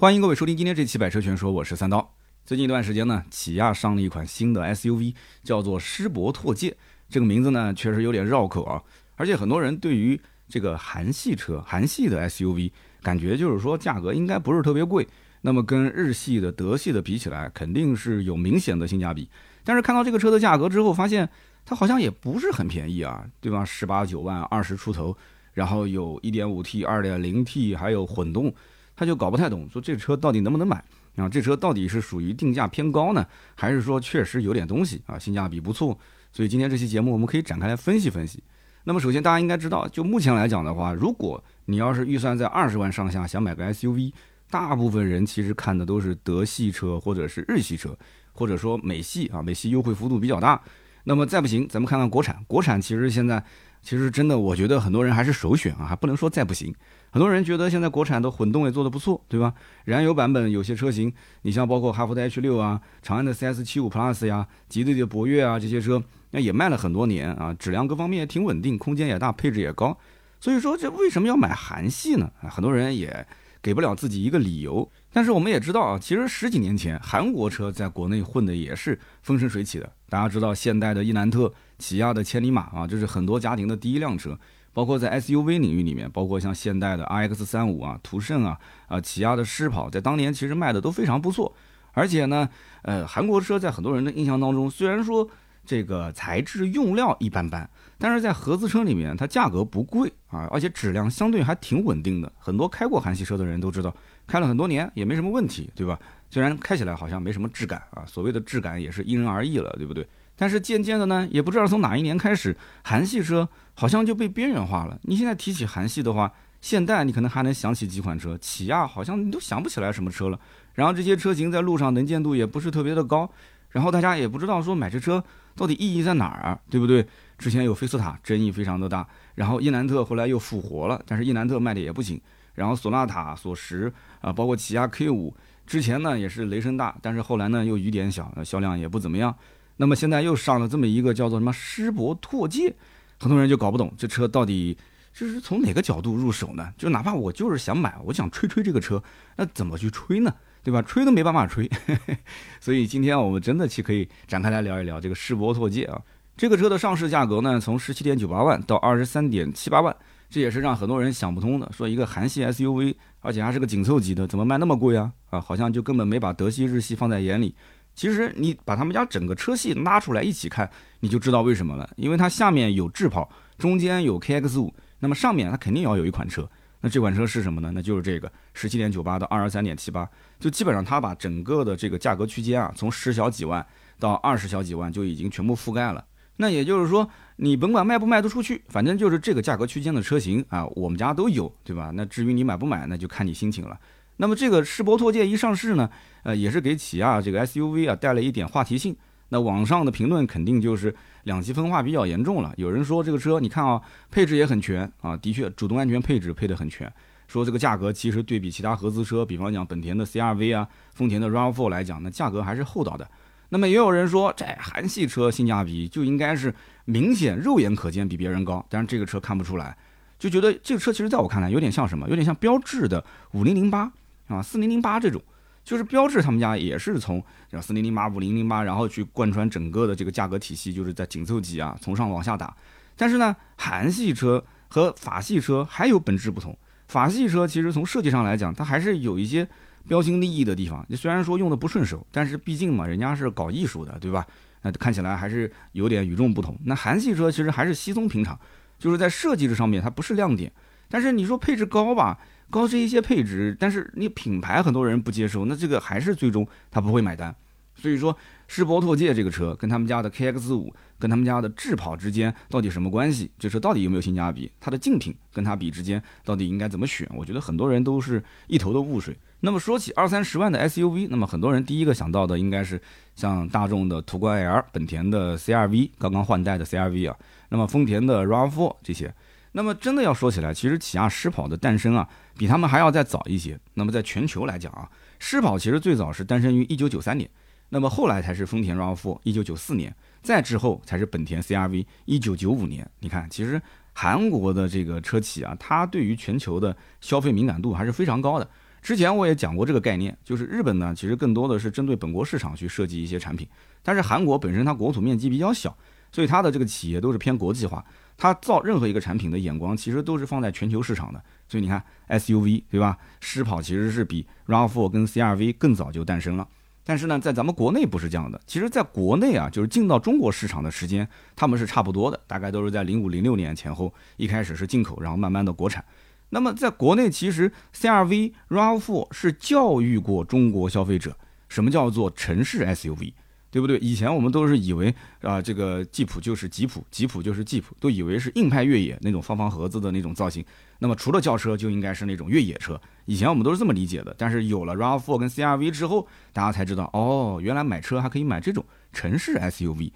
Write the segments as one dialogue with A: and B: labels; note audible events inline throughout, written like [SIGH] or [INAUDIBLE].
A: 欢迎各位收听今天这期百车全说，我是三刀。最近一段时间呢，起亚上了一款新的 SUV，叫做狮铂拓界。这个名字呢，确实有点绕口啊。而且很多人对于这个韩系车、韩系的 SUV，感觉就是说价格应该不是特别贵。那么跟日系的、德系的比起来，肯定是有明显的性价比。但是看到这个车的价格之后，发现它好像也不是很便宜啊，对吧？十八九万、二十出头，然后有 1.5T、2.0T，还有混动。他就搞不太懂，说这车到底能不能买啊？这车到底是属于定价偏高呢，还是说确实有点东西啊？性价比不错。所以今天这期节目我们可以展开来分析分析。那么首先大家应该知道，就目前来讲的话，如果你要是预算在二十万上下想买个 SUV，大部分人其实看的都是德系车或者是日系车，或者说美系啊，美系优惠幅度比较大。那么再不行，咱们看看国产，国产其实现在其实真的，我觉得很多人还是首选啊，还不能说再不行。很多人觉得现在国产的混动也做得不错，对吧？燃油版本有些车型，你像包括哈弗的 H 六啊、长安的 CS 七五 Plus 呀、吉利的博越啊这些车，那也卖了很多年啊，质量各方面也挺稳定，空间也大，配置也高。所以说，这为什么要买韩系呢？啊，很多人也给不了自己一个理由。但是我们也知道啊，其实十几年前韩国车在国内混的也是风生水起的。大家知道现代的伊兰特、起亚的千里马啊，这是很多家庭的第一辆车。包括在 SUV 领域里面，包括像现代的 RX 三五啊、途胜啊、啊起亚的狮跑，在当年其实卖的都非常不错。而且呢，呃，韩国车在很多人的印象当中，虽然说这个材质用料一般般，但是在合资车里面，它价格不贵啊，而且质量相对还挺稳定的。很多开过韩系车的人都知道，开了很多年也没什么问题，对吧？虽然开起来好像没什么质感啊，所谓的质感也是因人而异了，对不对？但是渐渐的呢，也不知道从哪一年开始，韩系车好像就被边缘化了。你现在提起韩系的话，现代你可能还能想起几款车，起亚好像你都想不起来什么车了。然后这些车型在路上能见度也不是特别的高，然后大家也不知道说买这车到底意义在哪儿，对不对？之前有菲斯塔，争议非常的大，然后伊兰特后来又复活了，但是伊兰特卖的也不行。然后索纳塔、索十啊，包括起亚 K 五，之前呢也是雷声大，但是后来呢又雨点小，销量也不怎么样。那么现在又上了这么一个叫做什么狮铂拓界，很多人就搞不懂这车到底就是从哪个角度入手呢？就哪怕我就是想买，我想吹吹这个车，那怎么去吹呢？对吧？吹都没办法吹。[LAUGHS] 所以今天我们真的去可以展开来聊一聊这个狮铂拓界啊。这个车的上市价格呢，从十七点九八万到二十三点七八万，这也是让很多人想不通的。说一个韩系 SUV，而且还是个紧凑级的，怎么卖那么贵啊？啊，好像就根本没把德系、日系放在眼里。其实你把他们家整个车系拉出来一起看，你就知道为什么了。因为它下面有智跑，中间有 KX 五，那么上面它肯定要有一款车。那这款车是什么呢？那就是这个十七点九八到二十三点七八，就基本上它把整个的这个价格区间啊，从十小几万到二十小几万就已经全部覆盖了。那也就是说，你甭管卖不卖得出去，反正就是这个价格区间的车型啊，我们家都有，对吧？那至于你买不买，那就看你心情了。那么这个世博拓界一上市呢，呃，也是给起亚这个 SUV 啊带了一点话题性。那网上的评论肯定就是两极分化比较严重了。有人说这个车你看啊，配置也很全啊，的确主动安全配置配得很全。说这个价格其实对比其他合资车，比方讲本田的 CRV 啊、丰田的 RAV4 来讲，那价格还是厚道的。那么也有人说这韩系车性价比就应该是明显肉眼可见比别人高，但是这个车看不出来，就觉得这个车其实在我看来有点像什么？有点像标致的五零零八。啊，四零零八这种，就是标致他们家也是从像四零零八、五零零八，然后去贯穿整个的这个价格体系，就是在紧凑级啊，从上往下打。但是呢，韩系车和法系车还有本质不同。法系车其实从设计上来讲，它还是有一些标新立异的地方。你虽然说用的不顺手，但是毕竟嘛，人家是搞艺术的，对吧？那看起来还是有点与众不同。那韩系车其实还是稀松平常，就是在设计这上面它不是亮点。但是你说配置高吧？高这一些配置，但是你品牌很多人不接受，那这个还是最终他不会买单。所以说，世博拓界这个车跟他们家的 KX 五、跟他们家的智跑之间到底什么关系？这车到底有没有性价比？它的竞品跟它比之间到底应该怎么选？我觉得很多人都是一头的雾水。那么说起二三十万的 SUV，那么很多人第一个想到的应该是像大众的途观 L、本田的 CRV 刚刚换代的 CRV 啊，那么丰田的 RAV4 这些。那么真的要说起来，其实起亚狮跑的诞生啊，比他们还要再早一些。那么在全球来讲啊，狮跑其实最早是诞生于一九九三年，那么后来才是丰田 RAV4，一九九四年，再之后才是本田 CRV，一九九五年。你看，其实韩国的这个车企啊，它对于全球的消费敏感度还是非常高的。之前我也讲过这个概念，就是日本呢，其实更多的是针对本国市场去设计一些产品，但是韩国本身它国土面积比较小，所以它的这个企业都是偏国际化，它造任何一个产品的眼光其实都是放在全球市场的。所以你看 SUV 对吧？狮跑其实是比 RAV4 跟 CRV 更早就诞生了。但是呢，在咱们国内不是这样的。其实，在国内啊，就是进到中国市场的时间，他们是差不多的，大概都是在零五零六年前后。一开始是进口，然后慢慢的国产。那么在国内，其实 CRV、RAV4 是教育过中国消费者，什么叫做城市 SUV。对不对？以前我们都是以为啊，这个吉普就是吉普，吉普就是吉普，都以为是硬派越野那种方方盒子的那种造型。那么除了轿车，就应该是那种越野车。以前我们都是这么理解的。但是有了 RAV4 跟 CRV 之后，大家才知道，哦，原来买车还可以买这种城市 SUV。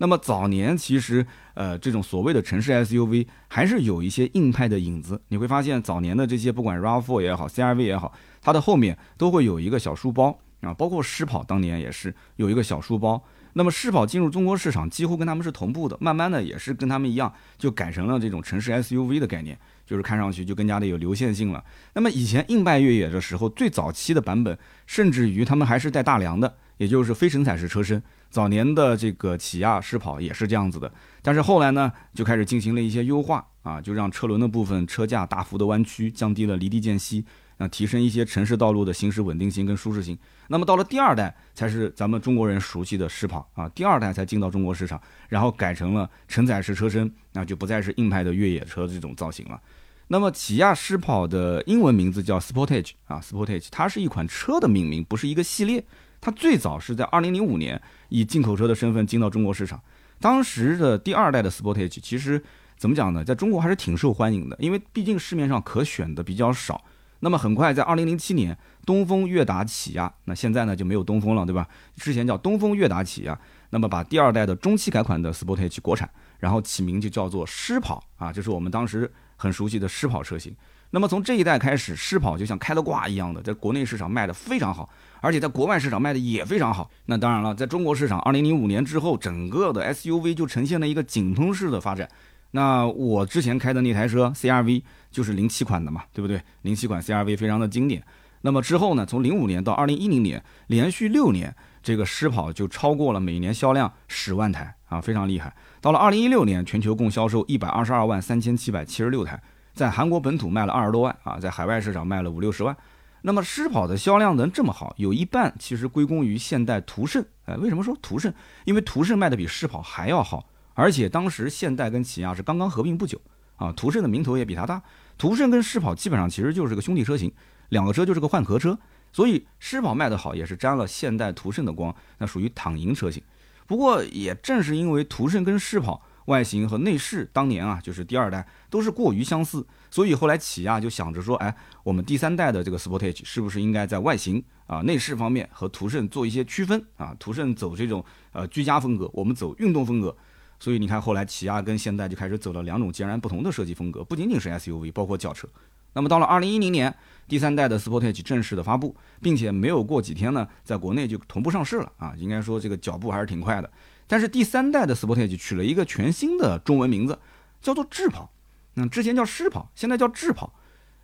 A: 那么早年其实，呃，这种所谓的城市 SUV 还是有一些硬派的影子。你会发现，早年的这些不管 RAV4 也好，CRV 也好，它的后面都会有一个小书包。啊，包括狮跑当年也是有一个小书包。那么狮跑进入中国市场，几乎跟他们是同步的。慢慢的也是跟他们一样，就改成了这种城市 SUV 的概念，就是看上去就更加的有流线性了。那么以前硬派越野的时候，最早期的版本，甚至于他们还是带大梁的，也就是非承载式车身。早年的这个起亚狮跑也是这样子的。但是后来呢，就开始进行了一些优化啊，就让车轮的部分车架大幅的弯曲，降低了离地间隙。那提升一些城市道路的行驶稳定性跟舒适性。那么到了第二代才是咱们中国人熟悉的狮跑啊，第二代才进到中国市场，然后改成了承载式车身，那就不再是硬派的越野车这种造型了。那么起亚狮跑的英文名字叫 Sportage 啊，Sportage，它是一款车的命名，不是一个系列。它最早是在2005年以进口车的身份进到中国市场。当时的第二代的 Sportage 其实怎么讲呢，在中国还是挺受欢迎的，因为毕竟市面上可选的比较少。那么很快，在二零零七年，东风悦达起亚，那现在呢就没有东风了，对吧？之前叫东风悦达起亚，那么把第二代的中期改款的 Sportage 国产，然后起名就叫做狮跑啊，这是我们当时很熟悉的狮跑车型。那么从这一代开始，狮跑就像开了挂一样的，在国内市场卖的非常好，而且在国外市场卖的也非常好。那当然了，在中国市场，二零零五年之后，整个的 SUV 就呈现了一个井喷式的发展。那我之前开的那台车 CRV 就是零七款的嘛，对不对？零七款 CRV 非常的经典。那么之后呢，从零五年到二零一零年，连续六年，这个狮跑就超过了每年销量十万台啊，非常厉害。到了二零一六年，全球共销售一百二十二万三千七百七十六台，在韩国本土卖了二十多万啊，在海外市场卖了五六十万。那么狮跑的销量能这么好，有一半其实归功于现代途胜。哎，为什么说途胜？因为途胜卖的比狮跑还要好。而且当时现代跟起亚是刚刚合并不久啊，途胜的名头也比它大。途胜跟狮跑基本上其实就是个兄弟车型，两个车就是个换壳车，所以狮跑卖得好也是沾了现代途胜的光，那属于躺赢车型。不过也正是因为途胜跟狮跑外形和内饰当年啊，就是第二代都是过于相似，所以后来起亚就想着说，哎，我们第三代的这个 Sportage 是不是应该在外形啊、内饰方面和途胜做一些区分啊？途胜走这种呃居家风格，我们走运动风格。所以你看，后来起亚跟现代就开始走了两种截然不同的设计风格，不仅仅是 SUV，包括轿车。那么到了二零一零年，第三代的 Sportage 正式的发布，并且没有过几天呢，在国内就同步上市了啊，应该说这个脚步还是挺快的。但是第三代的 Sportage 取了一个全新的中文名字，叫做智跑。那之前叫狮跑，现在叫智跑。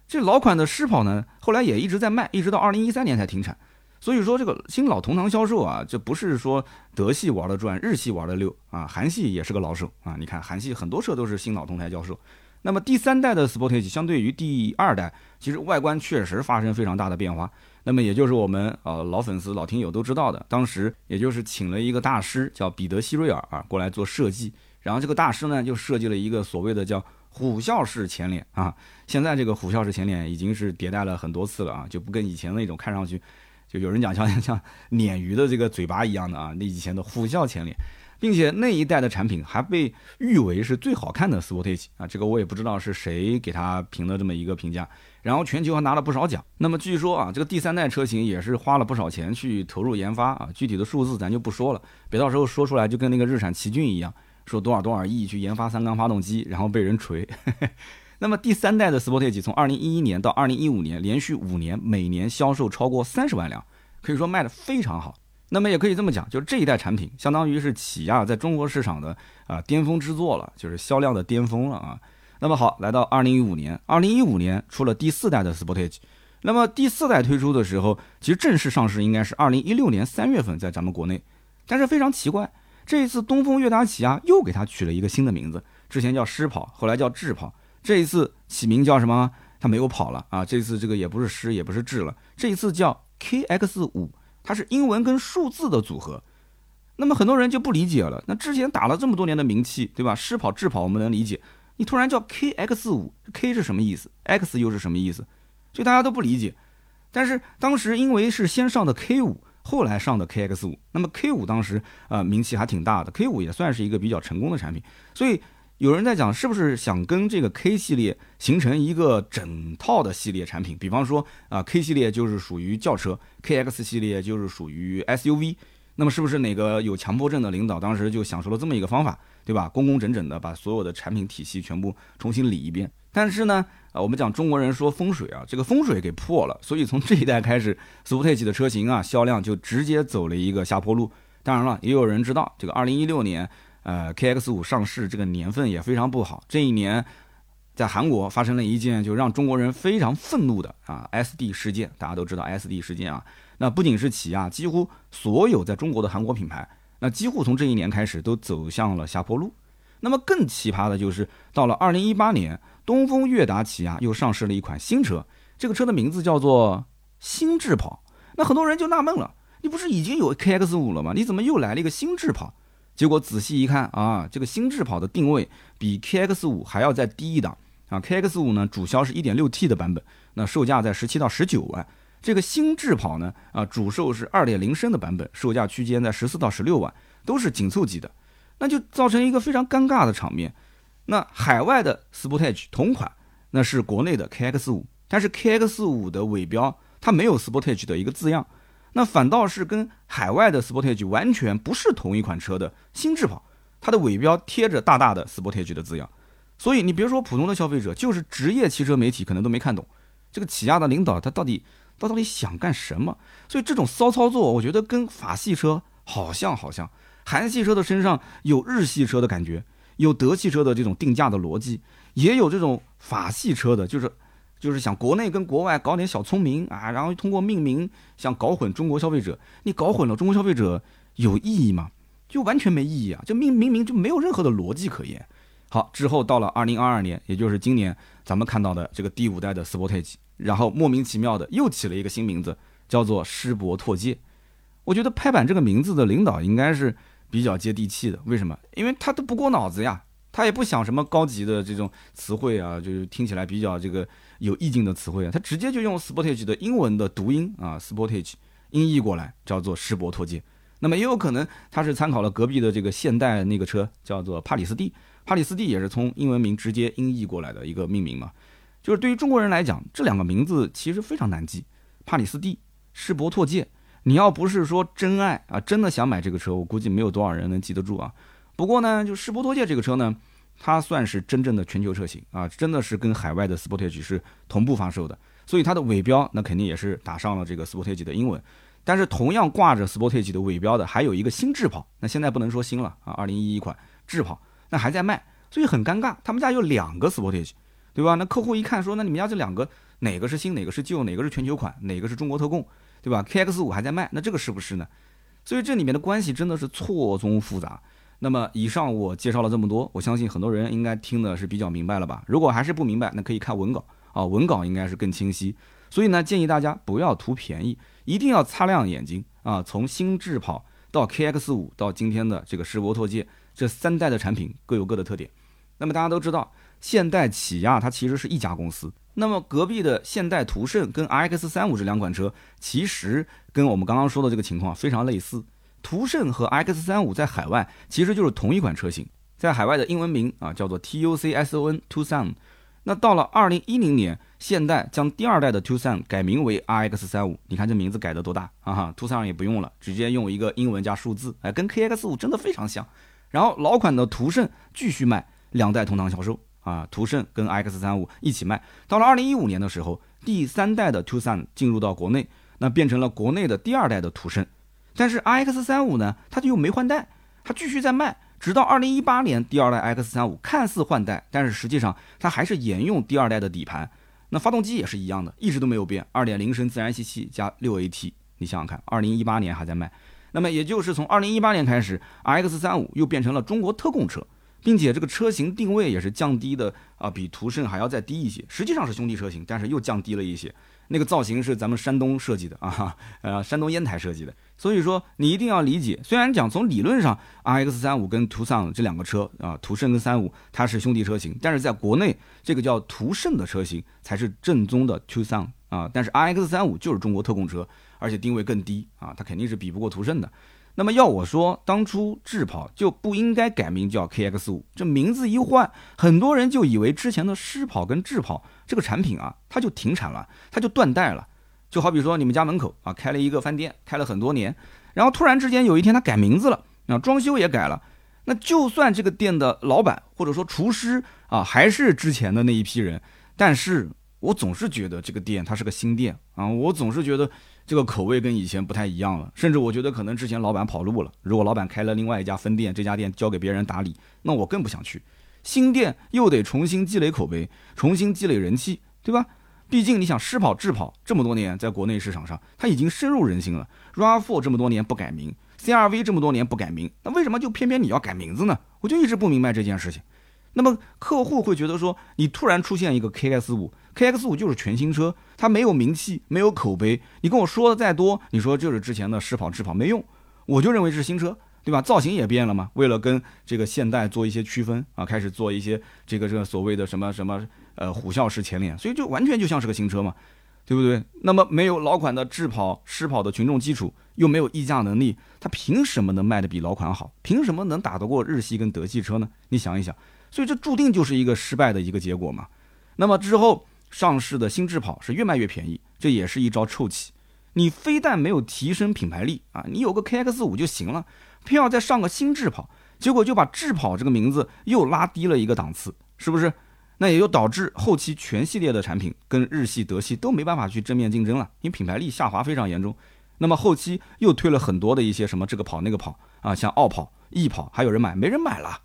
A: 这老款的狮跑呢，后来也一直在卖，一直到二零一三年才停产。所以说这个新老同堂销售啊，这不是说德系玩的转，日系玩的溜啊，韩系也是个老手啊。你看韩系很多车都是新老同台销售。那么第三代的 Sportage 相对于第二代，其实外观确实发生非常大的变化。那么也就是我们呃老粉丝、老听友都知道的，当时也就是请了一个大师叫彼得希瑞尔啊过来做设计，然后这个大师呢就设计了一个所谓的叫虎啸式前脸啊。现在这个虎啸式前脸已经是迭代了很多次了啊，就不跟以前那种看上去。就有人讲像 [LAUGHS] 像鲶鱼的这个嘴巴一样的啊，那以前的虎啸前脸，并且那一代的产品还被誉为是最好看的 Sportage 啊，这个我也不知道是谁给他评的这么一个评价。然后全球还拿了不少奖。那么据说啊，这个第三代车型也是花了不少钱去投入研发啊，具体的数字咱就不说了，别到时候说出来就跟那个日产奇骏一样，说多少多少亿去研发三缸发动机，然后被人锤。[LAUGHS] 那么第三代的 Sportage 从二零一一年到二零一五年，连续五年每年销售超过三十万辆，可以说卖的非常好。那么也可以这么讲，就是这一代产品相当于是起亚在中国市场的啊巅峰之作了，就是销量的巅峰了啊。那么好，来到二零一五年，二零一五年出了第四代的 Sportage，那么第四代推出的时候，其实正式上市应该是二零一六年三月份在咱们国内。但是非常奇怪，这一次东风悦达起亚又给它取了一个新的名字，之前叫狮跑，后来叫智跑，这一次起名叫什么？它没有跑了啊，这次这个也不是狮，也不是智了，这一次叫 KX 五，它是英文跟数字的组合。那么很多人就不理解了，那之前打了这么多年的名气，对吧？狮跑、智跑我们能理解，你突然叫 KX 五，K 是什么意思？X 又是什么意思？所以大家都不理解。但是当时因为是先上的 K 五。后来上的 KX 五，那么 K 五当时啊名气还挺大的，K 五也算是一个比较成功的产品，所以有人在讲是不是想跟这个 K 系列形成一个整套的系列产品，比方说啊 K 系列就是属于轿车，KX 系列就是属于 SUV，那么是不是哪个有强迫症的领导当时就想出了这么一个方法，对吧？工工整整的把所有的产品体系全部重新理一遍，但是呢？啊，我们讲中国人说风水啊，这个风水给破了，所以从这一代开始，Sportage 的车型啊销量就直接走了一个下坡路。当然了，也有人知道这个2016年，呃，KX5 上市这个年份也非常不好。这一年，在韩国发生了一件就让中国人非常愤怒的啊 SD 事件。大家都知道 SD 事件啊，那不仅是起亚，几乎所有在中国的韩国品牌，那几乎从这一年开始都走向了下坡路。那么更奇葩的就是到了2018年。东风悦达起亚又上市了一款新车，这个车的名字叫做新智跑。那很多人就纳闷了，你不是已经有 KX 五了吗？你怎么又来了一个新智跑？结果仔细一看啊，这个新智跑的定位比 KX 五还要再低一档啊。KX 五呢主销是一点六 T 的版本，那售价在十七到十九万。这个新智跑呢啊主售是二点零升的版本，售价区间在十四到十六万，都是紧凑级的，那就造成一个非常尴尬的场面。那海外的 Sportage 同款，那是国内的 KX 五，但是 KX 五的尾标它没有 Sportage 的一个字样，那反倒是跟海外的 Sportage 完全不是同一款车的新智跑，它的尾标贴着大大的 Sportage 的字样，所以你别说普通的消费者，就是职业汽车媒体可能都没看懂，这个起亚的领导他到底他到底想干什么？所以这种骚操作，我觉得跟法系车好像好像，韩系车的身上有日系车的感觉。有德系车的这种定价的逻辑，也有这种法系车的，就是就是想国内跟国外搞点小聪明啊，然后通过命名想搞混中国消费者。你搞混了中国消费者有意义吗？就完全没意义啊！就明明明就没有任何的逻辑可言。好，之后到了二零二二年，也就是今年，咱们看到的这个第五代的 Sportage，然后莫名其妙的又起了一个新名字，叫做狮博拓界。我觉得拍板这个名字的领导应该是。比较接地气的，为什么？因为他都不过脑子呀，他也不想什么高级的这种词汇啊，就是听起来比较这个有意境的词汇啊，他直接就用 Sportage 的英文的读音啊，Sportage 音译过来叫做世博拓界。那么也有可能他是参考了隔壁的这个现代那个车叫做帕里斯蒂，帕里斯蒂也是从英文名直接音译过来的一个命名嘛。就是对于中国人来讲，这两个名字其实非常难记，帕里斯蒂、世博拓界。你要不是说真爱啊，真的想买这个车，我估计没有多少人能记得住啊。不过呢，就世博拓界这个车呢，它算是真正的全球车型啊，真的是跟海外的 Sportage 是同步发售的，所以它的尾标那肯定也是打上了这个 Sportage 的英文。但是同样挂着 Sportage 的尾标的还有一个新智跑，那现在不能说新了啊，二零一一款智跑那还在卖，所以很尴尬，他们家有两个 Sportage，对吧？那客户一看说，那你们家这两个哪个是新，哪个是旧，哪个是全球款，哪个是中国特供？对吧？K X 五还在卖，那这个是不是呢？所以这里面的关系真的是错综复杂。那么以上我介绍了这么多，我相信很多人应该听的是比较明白了吧？如果还是不明白，那可以看文稿啊，文稿应该是更清晰。所以呢，建议大家不要图便宜，一定要擦亮眼睛啊！从新智跑到 K X 五到今天的这个世博拓界，这三代的产品各有各的特点。那么大家都知道，现代起亚它其实是一家公司。那么隔壁的现代途胜跟 RX 三五这两款车，其实跟我们刚刚说的这个情况非常类似。途胜和 X 三五在海外其实就是同一款车型，在海外的英文名啊叫做 TUCSON Tucson。那到了二零一零年，现代将第二代的 Tucson 改名为 RX 三五，你看这名字改的多大啊哈！Tucson 也不用了，直接用一个英文加数字，哎，跟 KX 五真的非常像。然后老款的途胜继续卖，两代同堂销售。啊，途胜跟 X 三五一起卖，到了二零一五年的时候，第三代的 Tucson 进入到国内，那变成了国内的第二代的途胜。但是 RX 三五呢，它就又没换代，它继续在卖，直到二零一八年，第二代 X 三五看似换代，但是实际上它还是沿用第二代的底盘。那发动机也是一样的，一直都没有变，二点零升自然吸气加六 AT。你想想看，二零一八年还在卖，那么也就是从二零一八年开始，RX 三五又变成了中国特供车，并且这个车型定位也是降低的啊，比途胜还要再低一些，实际上是兄弟车型，但是又降低了一些。那个造型是咱们山东设计的啊，呃，山东烟台设计的。所以说你一定要理解，虽然讲从理论上，RX 三五跟途尚这两个车啊，途胜跟三五它是兄弟车型，但是在国内这个叫途胜的车型才是正宗的途尚啊，但是 RX 三五就是中国特供车。而且定位更低啊，它肯定是比不过途胜的。那么要我说，当初智跑就不应该改名叫 KX 五，这名字一换，很多人就以为之前的狮跑跟智跑这个产品啊，它就停产了，它就断代了。就好比说你们家门口啊开了一个饭店，开了很多年，然后突然之间有一天它改名字了，啊装修也改了，那就算这个店的老板或者说厨师啊还是之前的那一批人，但是我总是觉得这个店它是个新店啊，我总是觉得。这个口味跟以前不太一样了，甚至我觉得可能之前老板跑路了。如果老板开了另外一家分店，这家店交给别人打理，那我更不想去。新店又得重新积累口碑，重新积累人气，对吧？毕竟你想，狮跑、智跑这么多年在国内市场上，它已经深入人心了。RAV4 这么多年不改名，CRV 这么多年不改名，那为什么就偏偏你要改名字呢？我就一直不明白这件事情。那么客户会觉得说，你突然出现一个 KS 五。K X 五就是全新车，它没有名气，没有口碑。你跟我说的再多，你说就是之前的狮跑、智跑没用，我就认为是新车，对吧？造型也变了嘛，为了跟这个现代做一些区分啊，开始做一些这个这个所谓的什么什么呃虎啸式前脸，所以就完全就像是个新车嘛，对不对？那么没有老款的智跑、狮跑的群众基础，又没有溢价能力，它凭什么能卖得比老款好？凭什么能打得过日系跟德系车呢？你想一想，所以这注定就是一个失败的一个结果嘛。那么之后。上市的新智跑是越卖越便宜，这也是一招臭棋。你非但没有提升品牌力啊，你有个 KX 五就行了，偏要再上个新智跑，结果就把智跑这个名字又拉低了一个档次，是不是？那也就导致后期全系列的产品跟日系、德系都没办法去正面竞争了，因为品牌力下滑非常严重。那么后期又推了很多的一些什么这个跑那个跑啊，像傲跑、逸跑，还有人买，没人买了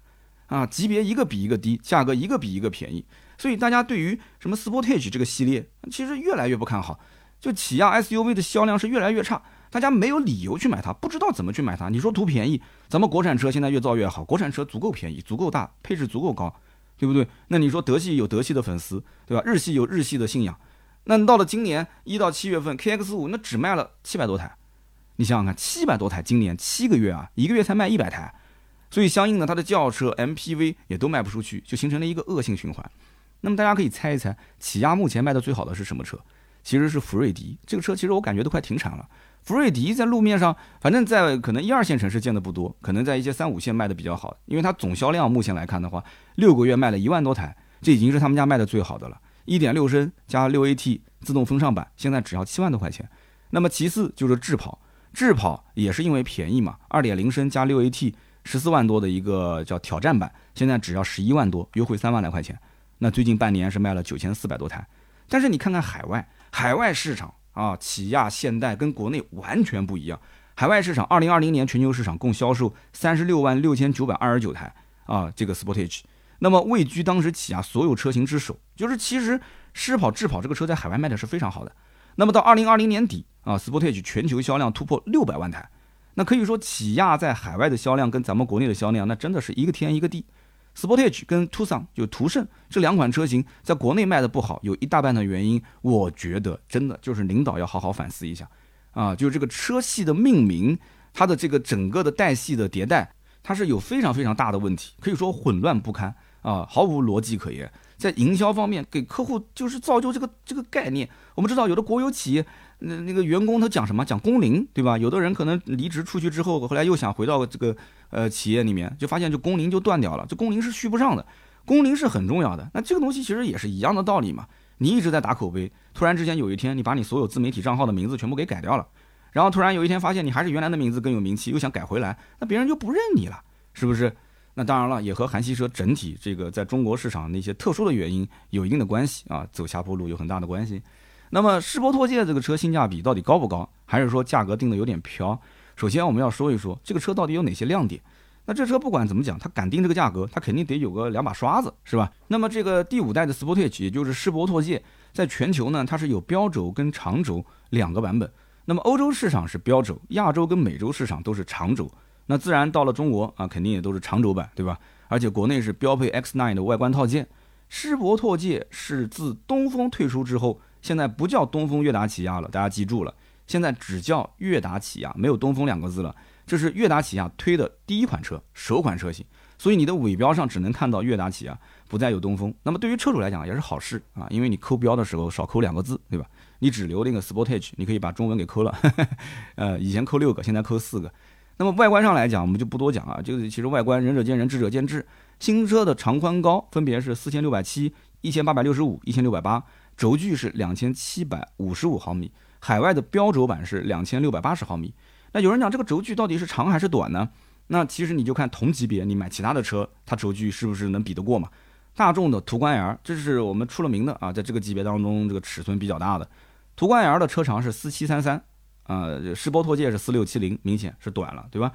A: 啊，级别一个比一个低，价格一个比一个便宜。所以大家对于什么 Sportage 这个系列，其实越来越不看好，就起亚 SUV 的销量是越来越差，大家没有理由去买它，不知道怎么去买它。你说图便宜，咱们国产车现在越造越好，国产车足够便宜，足够大，配置足够高，对不对？那你说德系有德系的粉丝，对吧？日系有日系的信仰，那到了今年一到七月份，KX 五那只卖了七百多台，你想想看，七百多台，今年七个月啊，一个月才卖一百台，所以相应的它的轿车 MPV 也都卖不出去，就形成了一个恶性循环。那么大家可以猜一猜，起亚目前卖的最好的是什么车？其实是福瑞迪。这个车其实我感觉都快停产了。福瑞迪在路面上，反正在可能一二线城市见的不多，可能在一些三五线卖的比较好。因为它总销量目前来看的话，六个月卖了一万多台，这已经是他们家卖的最好的了。一点六升加六 AT 自动风尚版，现在只要七万多块钱。那么其次就是智跑，智跑也是因为便宜嘛，二点零升加六 AT 十四万多的一个叫挑战版，现在只要十一万多，优惠三万来块钱。那最近半年是卖了九千四百多台，但是你看看海外，海外市场啊，起亚、现代跟国内完全不一样。海外市场，二零二零年全球市场共销售三十六万六千九百二十九台啊，这个 Sportage，那么位居当时起亚所有车型之首。就是其实狮跑、智跑这个车在海外卖的是非常好的。那么到二零二零年底啊，Sportage 全球销量突破六百万台，那可以说起亚在海外的销量跟咱们国内的销量，那真的是一个天一个地。Sportage 跟 Tucson 就途胜这两款车型在国内卖的不好，有一大半的原因，我觉得真的就是领导要好好反思一下啊！就是这个车系的命名，它的这个整个的代系的迭代，它是有非常非常大的问题，可以说混乱不堪啊，毫无逻辑可言。在营销方面，给客户就是造就这个这个概念。我们知道有的国有企业。那那个员工他讲什么？讲工龄，对吧？有的人可能离职出去之后，后来又想回到这个呃企业里面，就发现这工龄就断掉了。这工龄是续不上的，工龄是很重要的。那这个东西其实也是一样的道理嘛。你一直在打口碑，突然之间有一天你把你所有自媒体账号的名字全部给改掉了，然后突然有一天发现你还是原来的名字更有名气，又想改回来，那别人就不认你了，是不是？那当然了，也和韩系车整体这个在中国市场那些特殊的原因有一定的关系啊，走下坡路有很大的关系。那么世博拓界这个车性价比到底高不高，还是说价格定的有点飘？首先我们要说一说这个车到底有哪些亮点。那这车不管怎么讲，它敢定这个价格，它肯定得有个两把刷子，是吧？那么这个第五代的 sport 也就是世博拓界，在全球呢，它是有标轴跟长轴两个版本。那么欧洲市场是标轴，亚洲跟美洲市场都是长轴。那自然到了中国啊，肯定也都是长轴版，对吧？而且国内是标配 X9 的外观套件。狮博拓界是自东风退出之后，现在不叫东风悦达起亚了，大家记住了，现在只叫悦达起亚，没有东风两个字了。这是悦达起亚推的第一款车，首款车型，所以你的尾标上只能看到悦达起亚，不再有东风。那么对于车主来讲也是好事啊，因为你抠标的时候少抠两个字，对吧？你只留那个 Sportage，你可以把中文给抠了。[LAUGHS] 呃，以前抠六个，现在抠四个。那么外观上来讲，我们就不多讲啊，这个其实外观仁者见仁，智者见智。新车的长宽高分别是四千六百七、一千八百六十五、一千六百八，轴距是两千七百五十五毫米，海外的标轴版是两千六百八十毫米。那有人讲这个轴距到底是长还是短呢？那其实你就看同级别你买其他的车，它轴距是不是能比得过嘛？大众的途观 L，这是我们出了名的啊，在这个级别当中，这个尺寸比较大的途观 L 的车长是四七三三，啊，世博拓界是四六七零，明显是短了，对吧？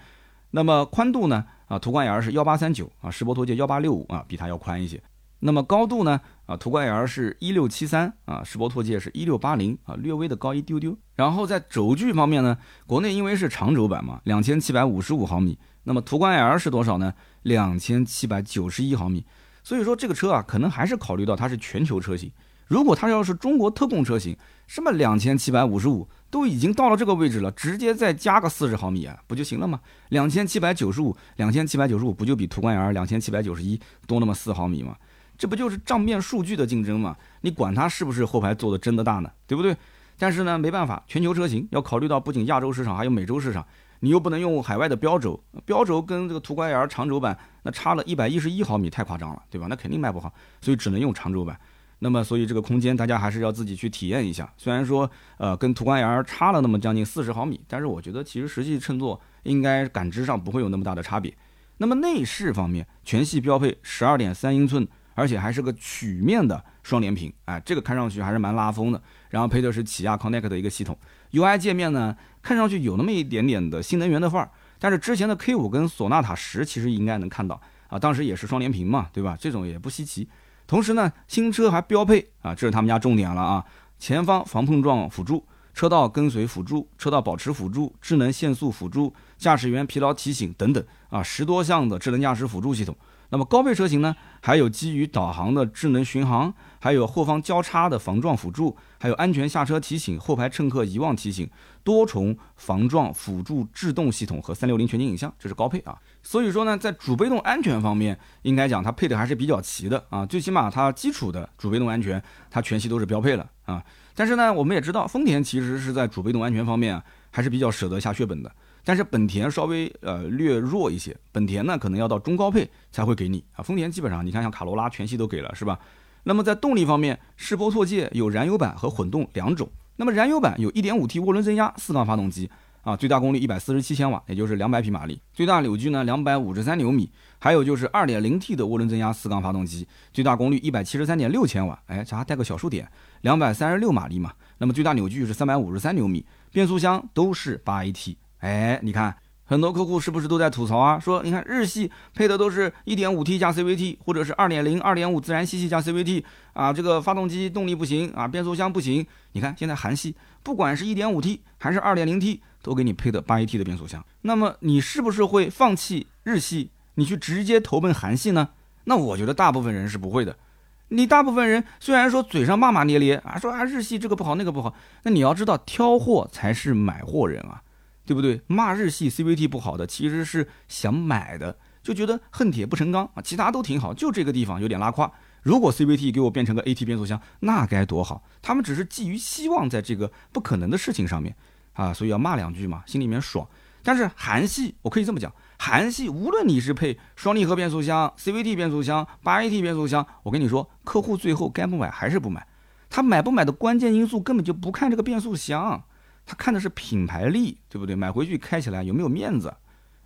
A: 那么宽度呢？啊，途观 L 是幺八三九啊，世博拓界幺八六五啊，比它要宽一些。那么高度呢？啊，途观 L 是一六七三啊，世博拓界是一六八零啊，略微的高一丢丢。然后在轴距方面呢，国内因为是长轴版嘛，两千七百五十五毫米。那么途观 L 是多少呢？两千七百九十一毫米。所以说这个车啊，可能还是考虑到它是全球车型。如果它要是中国特供车型，什么两千七百五十五都已经到了这个位置了，直接再加个四十毫米啊，不就行了吗？两千七百九十五，两千七百九十五不就比途观 L 两千七百九十一多那么四毫米吗？这不就是账面数据的竞争吗？你管它是不是后排做的真的大呢？对不对？但是呢，没办法，全球车型要考虑到不仅亚洲市场，还有美洲市场，你又不能用海外的标轴，标轴跟这个途观 L 长轴版那差了一百一十一毫米，太夸张了，对吧？那肯定卖不好，所以只能用长轴版。那么，所以这个空间大家还是要自己去体验一下。虽然说，呃，跟途观 L 差了那么将近四十毫米，但是我觉得其实实际乘坐应该感知上不会有那么大的差别。那么内饰方面，全系标配十二点三英寸，而且还是个曲面的双联屏，哎，这个看上去还是蛮拉风的。然后配的是起亚 Connect 的一个系统，UI 界面呢，看上去有那么一点点的新能源的范儿。但是之前的 K 五跟索纳塔十其实应该能看到啊，当时也是双联屏嘛，对吧？这种也不稀奇。同时呢，新车还标配啊，这是他们家重点了啊，前方防碰撞辅助、车道跟随辅助、车道保持辅助、智能限速辅助、驾驶员疲劳提醒等等啊，十多项的智能驾驶辅助系统。那么高配车型呢，还有基于导航的智能巡航，还有后方交叉的防撞辅助，还有安全下车提醒、后排乘客遗忘提醒、多重防撞辅助制动系统和三六零全景影像，这是高配啊。所以说呢，在主被动安全方面，应该讲它配的还是比较齐的啊。最起码它基础的主被动安全，它全系都是标配了啊。但是呢，我们也知道丰田其实是在主被动安全方面啊，还是比较舍得下血本的。但是本田稍微呃略弱一些，本田呢可能要到中高配才会给你啊。丰田基本上你看像卡罗拉全系都给了是吧？那么在动力方面，世博拓界有燃油版和混动两种。那么燃油版有 1.5T 涡轮增压四缸发动机啊，最大功率一百四十七千瓦，也就是两百匹马力，最大扭矩呢两百五十三牛米。还有就是二点零 T 的涡轮增压四缸发动机，最大功率一百七十三点六千瓦，哎，这还带个小数点，两百三十六马力嘛。那么最大扭矩是三百五十三牛米，变速箱都是八 AT，。哎，你看很多客户是不是都在吐槽啊？说你看日系配的都是一点五 T 加 CVT，或者是二点零、二点五自然吸气加 CVT 啊，这个发动机动力不行啊，变速箱不行。你看现在韩系不管是一点五 T 还是二点零 T，都给你配的八 AT 的变速箱。那么你是不是会放弃日系，你去直接投奔韩系呢？那我觉得大部分人是不会的。你大部分人虽然说嘴上骂骂咧咧啊，说啊日系这个不好那个不好，那你要知道挑货才是买货人啊。对不对？骂日系 CVT 不好的，其实是想买的，就觉得恨铁不成钢啊，其他都挺好，就这个地方有点拉胯。如果 CVT 给我变成个 AT 变速箱，那该多好！他们只是寄予希望在这个不可能的事情上面啊，所以要骂两句嘛，心里面爽。但是韩系，我可以这么讲，韩系无论你是配双离合变速箱、CVT 变速箱、八 AT 变速箱，我跟你说，客户最后该不买还是不买。他买不买的关键因素根本就不看这个变速箱。他看的是品牌力，对不对？买回去开起来有没有面子？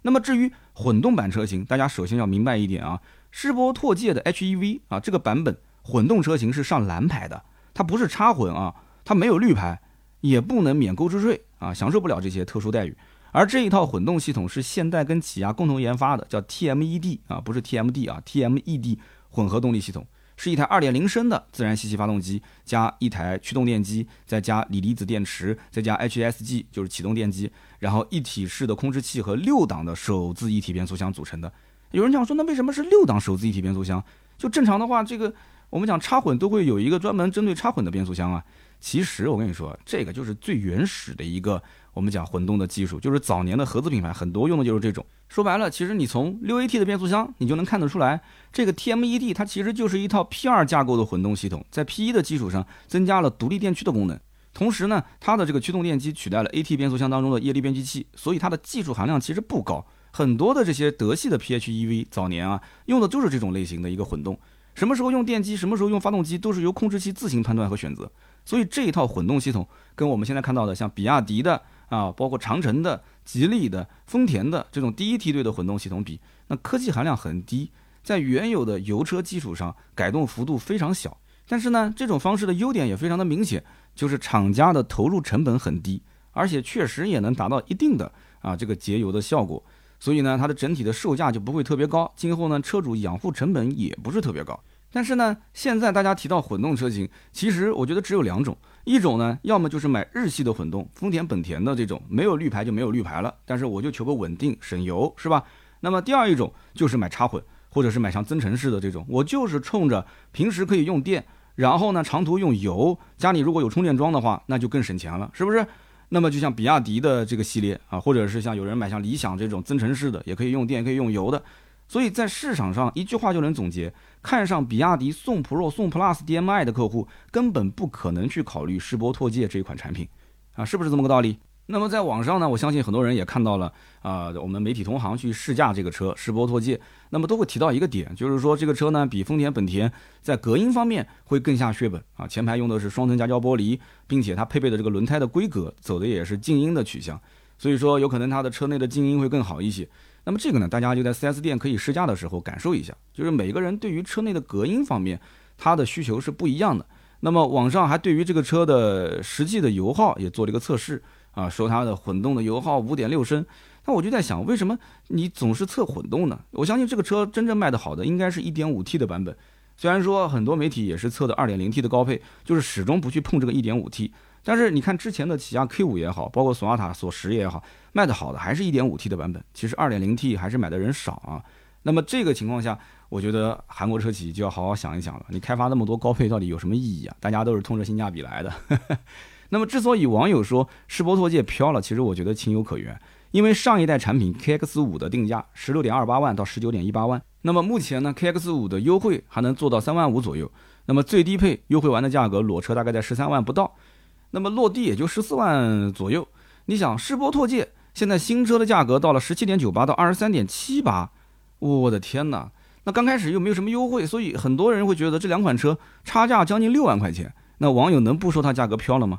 A: 那么至于混动版车型，大家首先要明白一点啊，世博拓界的 HEV 啊这个版本混动车型是上蓝牌的，它不是插混啊，它没有绿牌，也不能免购置税啊，享受不了这些特殊待遇。而这一套混动系统是现代跟起亚共同研发的，叫 TMED 啊，不是 TMD 啊，TMED 混合动力系统。是一台二点零升的自然吸气发动机，加一台驱动电机，再加锂离子电池，再加 HSG 就是启动电机，然后一体式的控制器和六档的手自一体变速箱组成的。有人讲说，那为什么是六档手自一体变速箱？就正常的话，这个我们讲插混都会有一个专门针对插混的变速箱啊。其实我跟你说，这个就是最原始的一个我们讲混动的技术，就是早年的合资品牌很多用的就是这种。说白了，其实你从六 AT 的变速箱，你就能看得出来，这个 TMED 它其实就是一套 P2 架构的混动系统，在 P1 的基础上增加了独立电驱的功能。同时呢，它的这个驱动电机取代了 AT 变速箱当中的液力变矩器，所以它的技术含量其实不高。很多的这些德系的 PHEV 早年啊，用的就是这种类型的一个混动。什么时候用电机，什么时候用发动机，都是由控制器自行判断和选择。所以这一套混动系统跟我们现在看到的像比亚迪的啊，包括长城的、吉利的、丰田的这种第一梯队的混动系统比，那科技含量很低，在原有的油车基础上改动幅度非常小。但是呢，这种方式的优点也非常的明显，就是厂家的投入成本很低，而且确实也能达到一定的啊这个节油的效果。所以呢，它的整体的售价就不会特别高，今后呢，车主养护成本也不是特别高。但是呢，现在大家提到混动车型，其实我觉得只有两种，一种呢，要么就是买日系的混动，丰田、本田的这种，没有绿牌就没有绿牌了，但是我就求个稳定、省油，是吧？那么第二一种就是买插混，或者是买像增程式的这种，我就是冲着平时可以用电，然后呢长途用油，家里如果有充电桩的话，那就更省钱了，是不是？那么就像比亚迪的这个系列啊，或者是像有人买像理想这种增程式的，也可以用电，可以用油的。所以在市场上一句话就能总结：看上比亚迪宋 Pro、宋 Plus DM-i 的客户，根本不可能去考虑世博拓界这一款产品，啊，是不是这么个道理？那么在网上呢，我相信很多人也看到了啊，我们媒体同行去试驾这个车世博拓界，那么都会提到一个点，就是说这个车呢比丰田、本田在隔音方面会更下血本啊，前排用的是双层夹胶玻璃，并且它配备的这个轮胎的规格走的也是静音的取向，所以说有可能它的车内的静音会更好一些。那么这个呢，大家就在 4S 店可以试驾的时候感受一下，就是每个人对于车内的隔音方面，它的需求是不一样的。那么网上还对于这个车的实际的油耗也做了一个测试啊，说它的混动的油耗五点六升。那我就在想，为什么你总是测混动呢？我相信这个车真正卖的好的应该是一点五 T 的版本，虽然说很多媒体也是测的二点零 T 的高配，就是始终不去碰这个一点五 T。但是你看之前的起亚 K 五也好，包括索纳塔、索十也好，卖的好的还是一点五 T 的版本。其实二点零 T 还是买的人少啊。那么这个情况下，我觉得韩国车企就要好好想一想了。你开发那么多高配到底有什么意义啊？大家都是冲着性价比来的。[LAUGHS] 那么之所以网友说世博拓界飘了，其实我觉得情有可原。因为上一代产品 KX 五的定价十六点二八万到十九点一八万，那么目前呢 KX 五的优惠还能做到三万五左右。那么最低配优惠完的价格裸车大概在十三万不到。那么落地也就十四万左右，你想世博拓界现在新车的价格到了十七点九八到二十三点七八，我的天哪！那刚开始又没有什么优惠，所以很多人会觉得这两款车差价将近六万块钱，那网友能不说它价格飘了吗？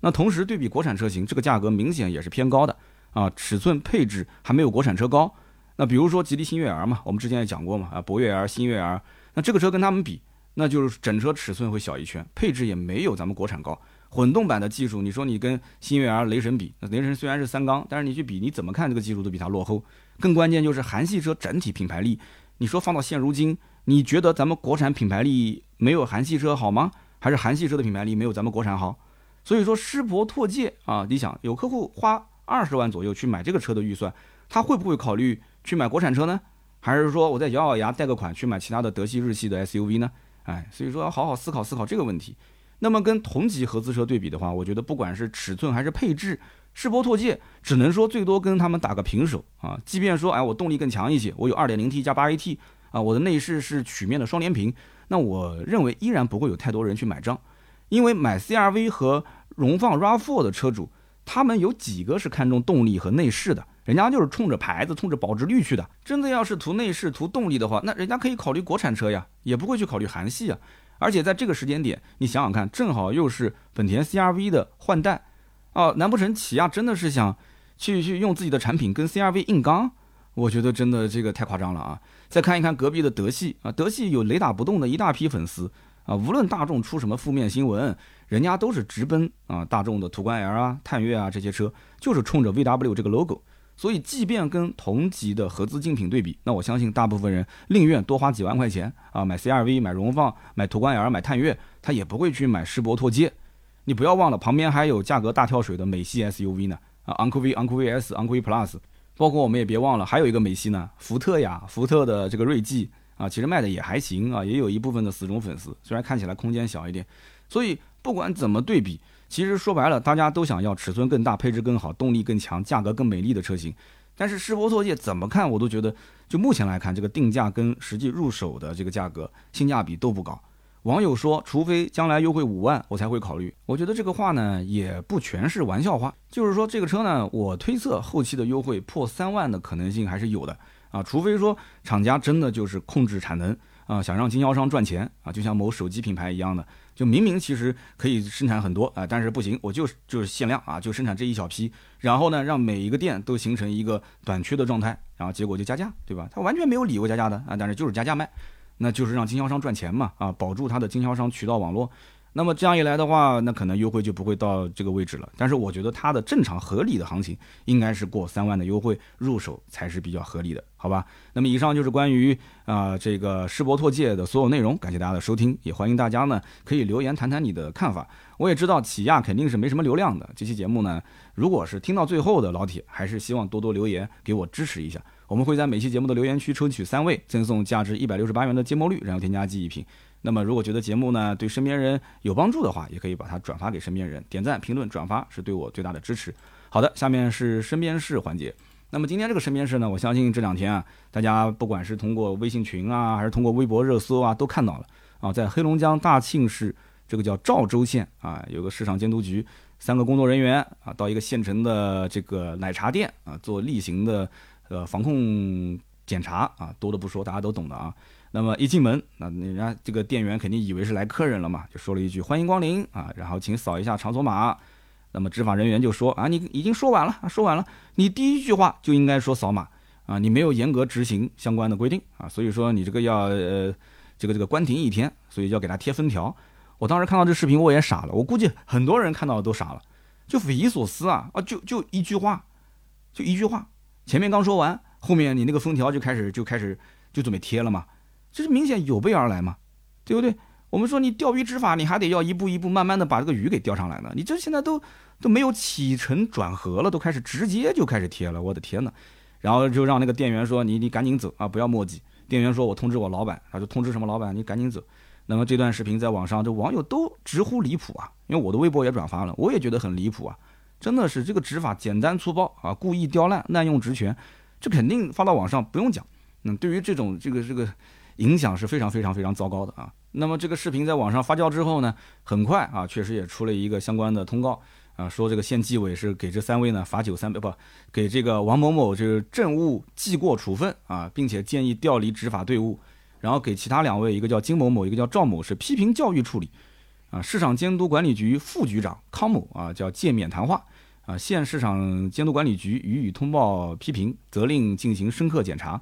A: 那同时对比国产车型，这个价格明显也是偏高的啊，尺寸配置还没有国产车高。那比如说吉利星越 R 嘛，我们之前也讲过嘛，啊博越 R、星越 R，那这个车跟他们比，那就是整车尺寸会小一圈，配置也没有咱们国产高。混动版的技术，你说你跟新悦 R、雷神比，那雷神虽然是三缸，但是你去比，你怎么看这个技术都比它落后。更关键就是韩系车整体品牌力，你说放到现如今，你觉得咱们国产品牌力没有韩系车好吗？还是韩系车的品牌力没有咱们国产好？所以说师博拓界啊，你想有客户花二十万左右去买这个车的预算，他会不会考虑去买国产车呢？还是说我再咬咬牙贷个款去买其他的德系、日系的 SUV 呢？哎，所以说要好好思考思考这个问题。那么跟同级合资车对比的话，我觉得不管是尺寸还是配置，世博拓界只能说最多跟他们打个平手啊。即便说，哎，我动力更强一些，我有 2.0T 加 8AT 啊，我的内饰是曲面的双联屏，那我认为依然不会有太多人去买账，因为买 CRV 和荣放 RAV4 的车主，他们有几个是看重动力和内饰的？人家就是冲着牌子、冲着保值率去的。真的要是图内饰、图动力的话，那人家可以考虑国产车呀，也不会去考虑韩系啊。而且在这个时间点，你想想看，正好又是本田 CRV 的换代，啊，难不成起亚真的是想去去用自己的产品跟 CRV 硬刚？我觉得真的这个太夸张了啊！再看一看隔壁的德系啊，德系有雷打不动的一大批粉丝啊，无论大众出什么负面新闻，人家都是直奔啊大众的途观 L 啊、探岳啊这些车，就是冲着 VW 这个 logo。所以，即便跟同级的合资竞品对比，那我相信大部分人宁愿多花几万块钱啊，买 CRV、买荣放、买途观 L、买探岳，他也不会去买世博拓界。你不要忘了，旁边还有价格大跳水的美系 SUV 呢啊，昂科威、昂科威 S、昂科威 Plus，包括我们也别忘了，还有一个美系呢，福特呀，福特的这个锐际啊，其实卖的也还行啊，也有一部分的死忠粉丝，虽然看起来空间小一点。所以不管怎么对比。其实说白了，大家都想要尺寸更大、配置更好、动力更强、价格更美丽的车型。但是世博拓界怎么看，我都觉得，就目前来看，这个定价跟实际入手的这个价格性价比都不高。网友说，除非将来优惠五万，我才会考虑。我觉得这个话呢，也不全是玩笑话。就是说，这个车呢，我推测后期的优惠破三万的可能性还是有的啊。除非说厂家真的就是控制产能啊，想让经销商赚钱啊，就像某手机品牌一样的。就明明其实可以生产很多啊，但是不行，我就就是限量啊，就生产这一小批，然后呢，让每一个店都形成一个短缺的状态，然后结果就加价，对吧？他完全没有理由加价的啊，但是就是加价卖，那就是让经销商赚钱嘛啊，保住他的经销商渠道网络。那么这样一来的话，那可能优惠就不会到这个位置了。但是我觉得它的正常合理的行情应该是过三万的优惠入手才是比较合理的，好吧？那么以上就是关于啊这个世博拓界的所有内容，感谢大家的收听，也欢迎大家呢可以留言谈谈你的看法。我也知道起亚肯定是没什么流量的，这期节目呢，如果是听到最后的老铁，还是希望多多留言给我支持一下。我们会在每期节目的留言区抽取三位，赠送价值一百六十八元的芥末绿燃油添加剂一瓶。那么，如果觉得节目呢对身边人有帮助的话，也可以把它转发给身边人，点赞、评论、转发是对我最大的支持。好的，下面是身边事环节。那么今天这个身边事呢，我相信这两天啊，大家不管是通过微信群啊，还是通过微博热搜啊，都看到了啊，在黑龙江大庆市这个叫肇州县啊，有个市场监督局三个工作人员啊，到一个县城的这个奶茶店啊，做例行的呃防控检查啊，多的不说，大家都懂的啊。那么一进门，那人家这个店员肯定以为是来客人了嘛，就说了一句“欢迎光临”啊，然后请扫一下场所码。那么执法人员就说：“啊，你已经说完了，说完了，你第一句话就应该说扫码啊，你没有严格执行相关的规定啊，所以说你这个要呃这个这个关停一天，所以要给他贴封条。”我当时看到这视频我也傻了，我估计很多人看到都傻了，就匪夷所思啊啊，就就一句话，就一句话，前面刚说完，后面你那个封条就开始就开始就准备贴了嘛。这是明显有备而来嘛，对不对？我们说你钓鱼执法，你还得要一步一步慢慢的把这个鱼给钓上来呢。你这现在都都没有起承转合了，都开始直接就开始贴了，我的天呐！然后就让那个店员说你你赶紧走啊，不要墨迹。店员说我通知我老板，他就通知什么老板，你赶紧走。那么这段视频在网上，这网友都直呼离谱啊，因为我的微博也转发了，我也觉得很离谱啊，真的是这个执法简单粗暴啊，故意刁难、滥用职权，这肯定发到网上不用讲。嗯，对于这种这个这个。影响是非常非常非常糟糕的啊！那么这个视频在网上发酵之后呢，很快啊，确实也出了一个相关的通告啊，说这个县纪委是给这三位呢罚酒三百，不给这个王某某这个政务记过处分啊，并且建议调离执法队伍，然后给其他两位，一个叫金某某，一个叫赵某，是批评教育处理啊。市场监督管理局副局长康某啊，叫诫勉谈话啊。县市场监督管理局予以通报批评，责令进行深刻检查。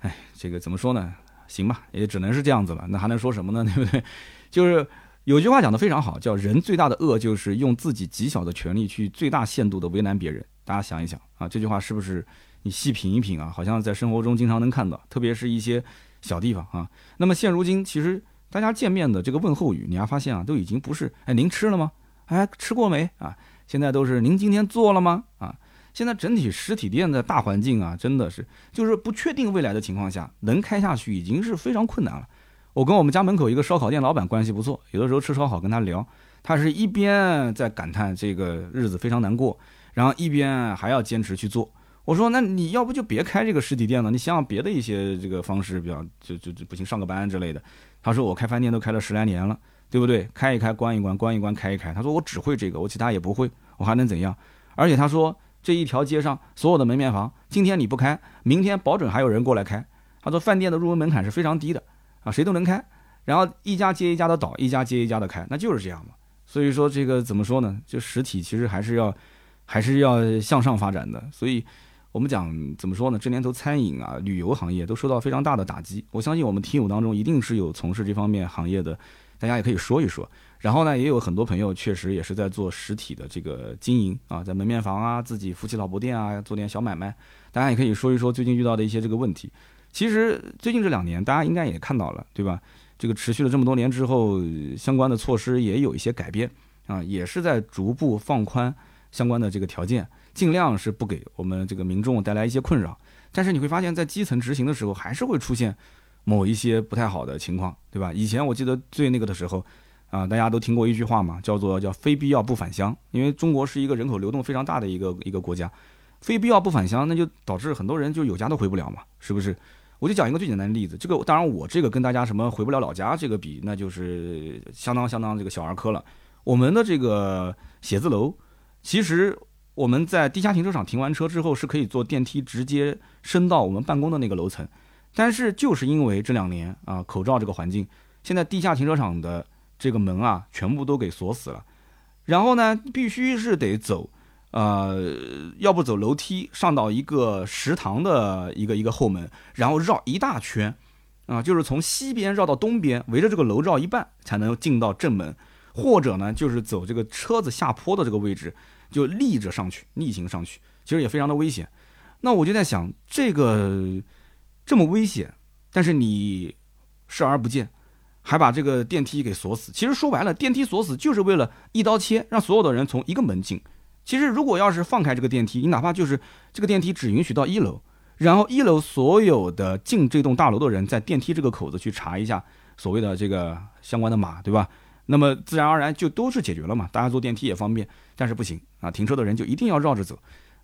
A: 哎，这个怎么说呢？行吧，也只能是这样子了。那还能说什么呢？[LAUGHS] 对不对？就是有句话讲的非常好，叫“人最大的恶就是用自己极小的权利去最大限度的为难别人”。大家想一想啊，这句话是不是你细品一品啊？好像在生活中经常能看到，特别是一些小地方啊。那么现如今，其实大家见面的这个问候语，你还发现啊，都已经不是“哎，您吃了吗？哎，吃过没？”啊，现在都是“您今天做了吗？”啊。现在整体实体店的大环境啊，真的是就是不确定未来的情况下，能开下去已经是非常困难了。我跟我们家门口一个烧烤店老板关系不错，有的时候吃烧烤跟他聊，他是一边在感叹这个日子非常难过，然后一边还要坚持去做。我说那你要不就别开这个实体店了，你想想别的一些这个方式，比较就就就不行，上个班之类的。他说我开饭店都开了十来年了，对不对？开一开关一关，关一关开一开。他说我只会这个，我其他也不会，我还能怎样？而且他说。这一条街上所有的门面房，今天你不开，明天保准还有人过来开。他说饭店的入门门槛是非常低的啊，谁都能开。然后一家接一家的倒，一家接一家的开，那就是这样嘛。所以说这个怎么说呢？就实体其实还是要，还是要向上发展的。所以我们讲怎么说呢？这年头餐饮啊、旅游行业都受到非常大的打击。我相信我们听友当中一定是有从事这方面行业的大家也可以说一说。然后呢，也有很多朋友确实也是在做实体的这个经营啊，在门面房啊，自己夫妻老婆店啊，做点小买卖。大家也可以说一说最近遇到的一些这个问题。其实最近这两年，大家应该也看到了，对吧？这个持续了这么多年之后，相关的措施也有一些改变啊，也是在逐步放宽相关的这个条件，尽量是不给我们这个民众带来一些困扰。但是你会发现在基层执行的时候，还是会出现某一些不太好的情况，对吧？以前我记得最那个的时候。啊，大家都听过一句话嘛，叫做叫非必要不返乡。因为中国是一个人口流动非常大的一个一个国家，非必要不返乡，那就导致很多人就有家都回不了嘛，是不是？我就讲一个最简单的例子，这个当然我这个跟大家什么回不了老家这个比，那就是相当相当这个小儿科了。我们的这个写字楼，其实我们在地下停车场停完车之后是可以坐电梯直接升到我们办公的那个楼层，但是就是因为这两年啊口罩这个环境，现在地下停车场的。这个门啊，全部都给锁死了，然后呢，必须是得走，呃，要不走楼梯上到一个食堂的一个一个后门，然后绕一大圈，啊，就是从西边绕到东边，围着这个楼绕一半才能进到正门，或者呢，就是走这个车子下坡的这个位置，就立着上去，逆行上去，其实也非常的危险。那我就在想，这个这么危险，但是你视而不见。还把这个电梯给锁死。其实说白了，电梯锁死就是为了一刀切，让所有的人从一个门进。其实如果要是放开这个电梯，你哪怕就是这个电梯只允许到一楼，然后一楼所有的进这栋大楼的人在电梯这个口子去查一下所谓的这个相关的码，对吧？那么自然而然就都是解决了嘛，大家坐电梯也方便。但是不行啊，停车的人就一定要绕着走。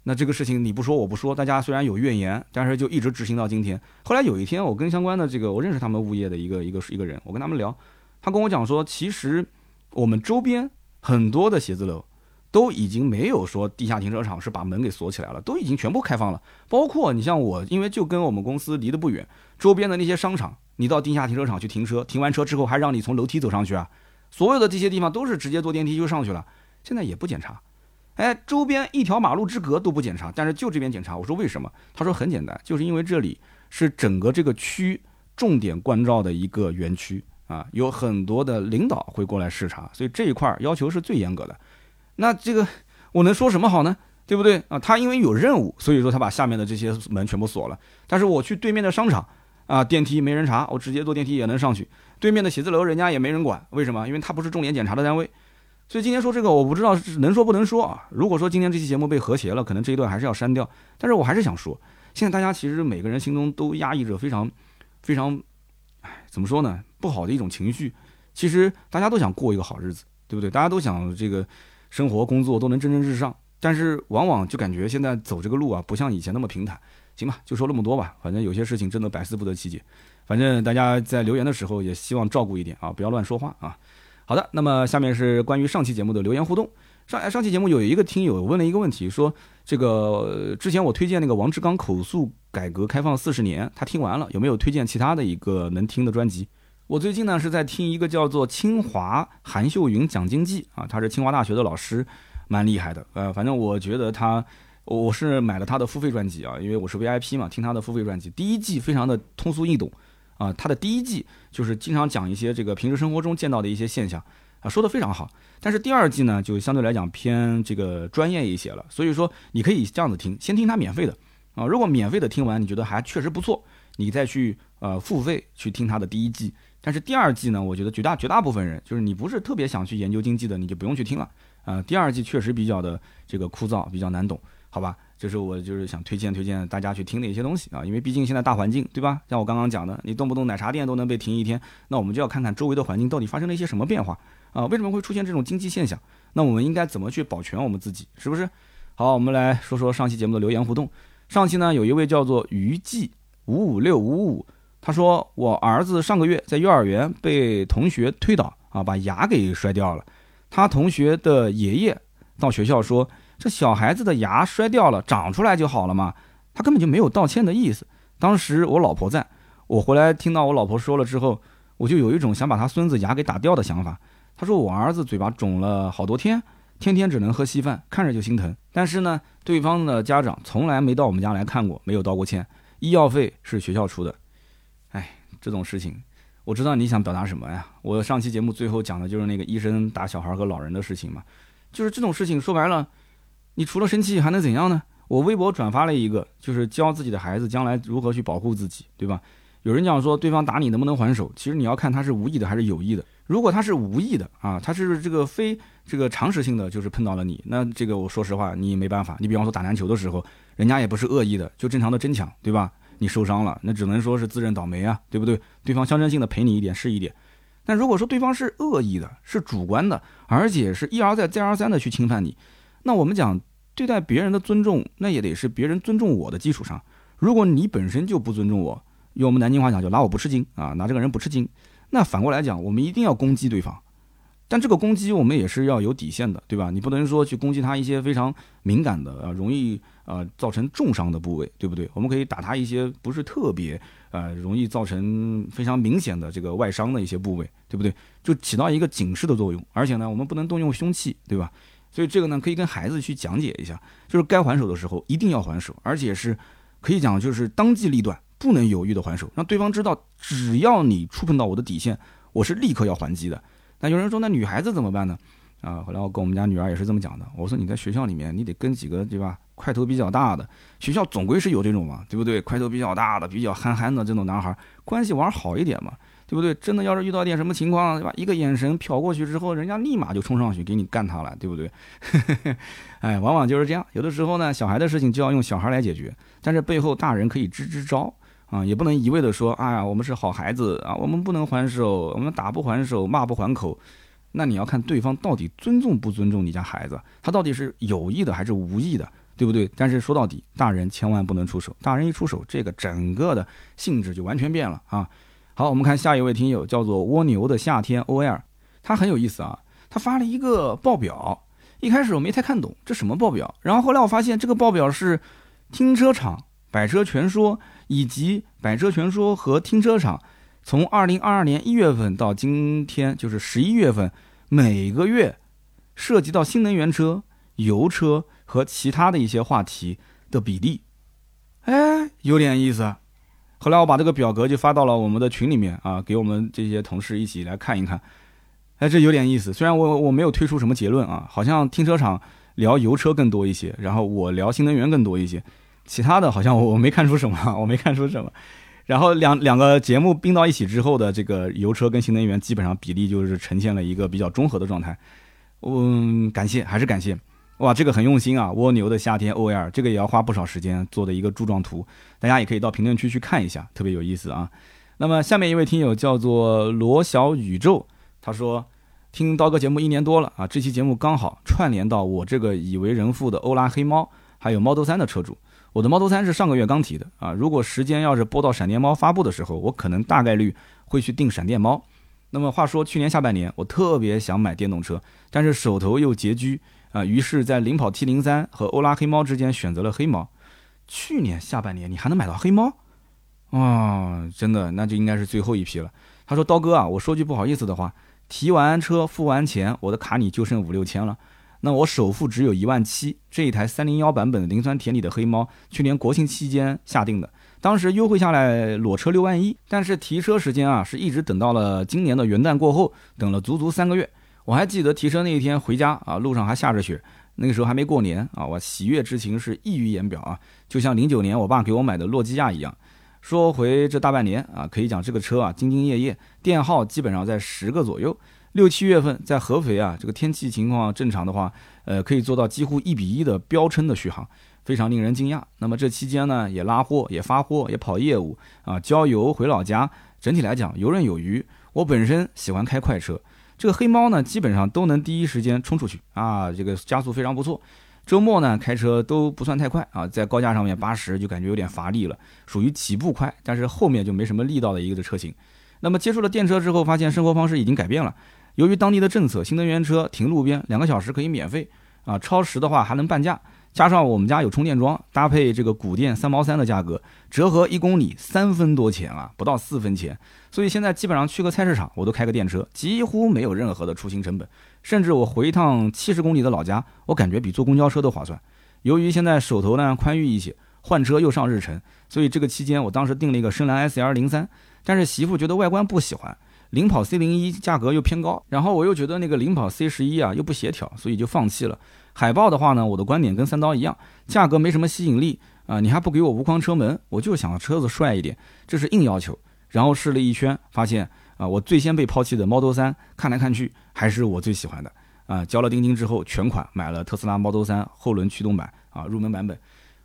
A: 那这个事情你不说我不说，大家虽然有怨言，但是就一直执行到今天。后来有一天，我跟相关的这个我认识他们物业的一个一个一个人，我跟他们聊，他跟我讲说，其实我们周边很多的写字楼都已经没有说地下停车场是把门给锁起来了，都已经全部开放了。包括你像我，因为就跟我们公司离得不远，周边的那些商场，你到地下停车场去停车，停完车之后还让你从楼梯走上去啊，所有的这些地方都是直接坐电梯就上去了，现在也不检查。哎，周边一条马路之隔都不检查，但是就这边检查。我说为什么？他说很简单，就是因为这里是整个这个区重点关照的一个园区啊，有很多的领导会过来视察，所以这一块要求是最严格的。那这个我能说什么好呢？对不对啊？他因为有任务，所以说他把下面的这些门全部锁了。但是我去对面的商场啊，电梯没人查，我直接坐电梯也能上去。对面的写字楼人家也没人管，为什么？因为他不是重点检查的单位。所以今天说这个，我不知道是能说不能说啊。如果说今天这期节目被和谐了，可能这一段还是要删掉。但是我还是想说，现在大家其实每个人心中都压抑着非常、非常，哎，怎么说呢？不好的一种情绪。其实大家都想过一个好日子，对不对？大家都想这个生活、工作都能蒸蒸日上。但是往往就感觉现在走这个路啊，不像以前那么平坦。行吧，就说那么多吧。反正有些事情真的百思不得其解。反正大家在留言的时候也希望照顾一点啊，不要乱说话啊。好的，那么下面是关于上期节目的留言互动。上上期节目有一个听友问了一个问题，说这个之前我推荐那个王志刚口述改革开放四十年，他听完了有没有推荐其他的一个能听的专辑？我最近呢是在听一个叫做清华韩秀云讲经济啊，他是清华大学的老师，蛮厉害的。呃，反正我觉得他，我是买了他的付费专辑啊，因为我是 VIP 嘛，听他的付费专辑，第一季非常的通俗易懂。啊，他的第一季就是经常讲一些这个平时生活中见到的一些现象，啊，说的非常好。但是第二季呢，就相对来讲偏这个专业一些了。所以说，你可以这样子听，先听他免费的，啊，如果免费的听完你觉得还确实不错，你再去呃付费去听他的第一季。但是第二季呢，我觉得绝大绝大部分人就是你不是特别想去研究经济的，你就不用去听了。啊，第二季确实比较的这个枯燥，比较难懂，好吧？就是我就是想推荐推荐大家去听的一些东西啊，因为毕竟现在大环境对吧？像我刚刚讲的，你动不动奶茶店都能被停一天，那我们就要看看周围的环境到底发生了一些什么变化啊？为什么会出现这种经济现象？那我们应该怎么去保全我们自己？是不是？好，我们来说说上期节目的留言互动。上期呢，有一位叫做于记五五六五五，他说我儿子上个月在幼儿园被同学推倒啊，把牙给摔掉了。他同学的爷爷到学校说。这小孩子的牙摔掉了，长出来就好了嘛？他根本就没有道歉的意思。当时我老婆在，我回来听到我老婆说了之后，我就有一种想把他孙子牙给打掉的想法。他说我儿子嘴巴肿了好多天，天天只能喝稀饭，看着就心疼。但是呢，对方的家长从来没到我们家来看过，没有道过歉，医药费是学校出的。哎，这种事情，我知道你想表达什么呀？我上期节目最后讲的就是那个医生打小孩和老人的事情嘛，就是这种事情说白了，你除了生气还能怎样呢？我微博转发了一个，就是教自己的孩子将来如何去保护自己，对吧？有人讲说对方打你能不能还手，其实你要看他是无意的还是有意的。如果他是无意的啊，他是这个非这个常识性的，就是碰到了你，那这个我说实话你没办法。你比方说打篮球的时候，人家也不是恶意的，就正常的争抢，对吧？你受伤了，那只能说是自认倒霉啊，对不对？对方象征性的赔你一点是一点。但如果说对方是恶意的，是主观的，而且是一而再再而三的去侵犯你，那我们讲对待别人的尊重，那也得是别人尊重我的基础上。如果你本身就不尊重我，用我们南京话讲，就拿我不吃惊啊，拿这个人不吃惊。那反过来讲，我们一定要攻击对方，但这个攻击我们也是要有底线的，对吧？你不能说去攻击他一些非常敏感的啊，容易呃造成重伤的部位，对不对？我们可以打他一些不是特别呃容易造成非常明显的这个外伤的一些部位，对不对？就起到一个警示的作用。而且呢，我们不能动用凶器，对吧？所以这个呢，可以跟孩子去讲解一下，就是该还手的时候一定要还手，而且是可以讲就是当机立断。不能犹豫的还手，让对方知道，只要你触碰到我的底线，我是立刻要还击的。那有人说，那女孩子怎么办呢？啊，后来我跟我们家女儿也是这么讲的。我说你在学校里面，你得跟几个对吧，块头比较大的，学校总归是有这种嘛，对不对？块头比较大的、比较憨憨的这种男孩，关系玩好一点嘛，对不对？真的要是遇到点什么情况，对吧？一个眼神瞟过去之后，人家立马就冲上去给你干他了，对不对？[LAUGHS] 哎，往往就是这样。有的时候呢，小孩的事情就要用小孩来解决，但是背后大人可以支支招。啊，也不能一味的说，哎呀，我们是好孩子啊，我们不能还手，我们打不还手，骂不还口。那你要看对方到底尊重不尊重你家孩子，他到底是有意的还是无意的，对不对？但是说到底，大人千万不能出手，大人一出手，这个整个的性质就完全变了啊。好，我们看下一位听友叫做蜗牛的夏天 O L，他很有意思啊，他发了一个报表，一开始我没太看懂这什么报表，然后后来我发现这个报表是停车场。百车全说以及百车全说和停车场，从二零二二年一月份到今天，就是十一月份，每个月涉及到新能源车、油车和其他的一些话题的比例，哎，有点意思。后来我把这个表格就发到了我们的群里面啊，给我们这些同事一起来看一看。哎，这有点意思。虽然我我没有推出什么结论啊，好像停车场聊油车更多一些，然后我聊新能源更多一些。其他的好像我我没看出什么，[LAUGHS] 我没看出什么。然后两两个节目并到一起之后的这个油车跟新能源基本上比例就是呈现了一个比较中和的状态。嗯，感谢还是感谢，哇，这个很用心啊！蜗牛的夏天 O L 这个也要花不少时间做的一个柱状图，大家也可以到评论区去看一下，特别有意思啊。那么下面一位听友叫做罗小宇宙，他说听刀哥节目一年多了啊，这期节目刚好串联到我这个已为人父的欧拉黑猫，还有 Model 三的车主。我的 Model 3是上个月刚提的啊，如果时间要是播到闪电猫发布的时候，我可能大概率会去订闪电猫。那么话说，去年下半年我特别想买电动车，但是手头又拮据啊，于是，在领跑 T03 和欧拉黑猫之间选择了黑猫。去年下半年你还能买到黑猫？啊，真的，那就应该是最后一批了。他说：“刀哥啊，我说句不好意思的话，提完车付完钱，我的卡里就剩五六千了。”那我首付只有一万七，这一台三零幺版本磷酸铁锂的黑猫，去年国庆期间下定的，当时优惠下来裸车六万一，但是提车时间啊是一直等到了今年的元旦过后，等了足足三个月。我还记得提车那一天回家啊，路上还下着雪，那个时候还没过年啊，我喜悦之情是溢于言表啊，就像零九年我爸给我买的诺基亚一样。说回这大半年啊，可以讲这个车啊兢兢业业，电耗基本上在十个左右。六七月份在合肥啊，这个天气情况正常的话，呃，可以做到几乎一比一的标称的续航，非常令人惊讶。那么这期间呢，也拉货，也发货，也跑业务啊，郊游回老家，整体来讲游刃有余。我本身喜欢开快车，这个黑猫呢，基本上都能第一时间冲出去啊，这个加速非常不错。周末呢，开车都不算太快啊，在高架上面八十就感觉有点乏力了，属于起步快，但是后面就没什么力道的一个的车型。那么接触了电车之后，发现生活方式已经改变了。由于当地的政策，新能源车停路边两个小时可以免费啊，超时的话还能半价。加上我们家有充电桩，搭配这个古电三毛三的价格，折合一公里三分多钱啊，不到四分钱。所以现在基本上去个菜市场，我都开个电车，几乎没有任何的出行成本。甚至我回一趟七十公里的老家，我感觉比坐公交车都划算。由于现在手头呢宽裕一些，换车又上日程，所以这个期间我当时订了一个深蓝 S L 零三，但是媳妇觉得外观不喜欢，领跑 C 零一价格又偏高，然后我又觉得那个领跑 C 十一啊又不协调，所以就放弃了。海豹的话呢，我的观点跟三刀一样，价格没什么吸引力啊，你还不给我无框车门，我就想车子帅一点，这是硬要求。然后试了一圈，发现啊，我最先被抛弃的 Model 三看来看去还是我最喜欢的啊。交了定金之后，全款买了特斯拉 Model 三后轮驱动版啊，入门版本。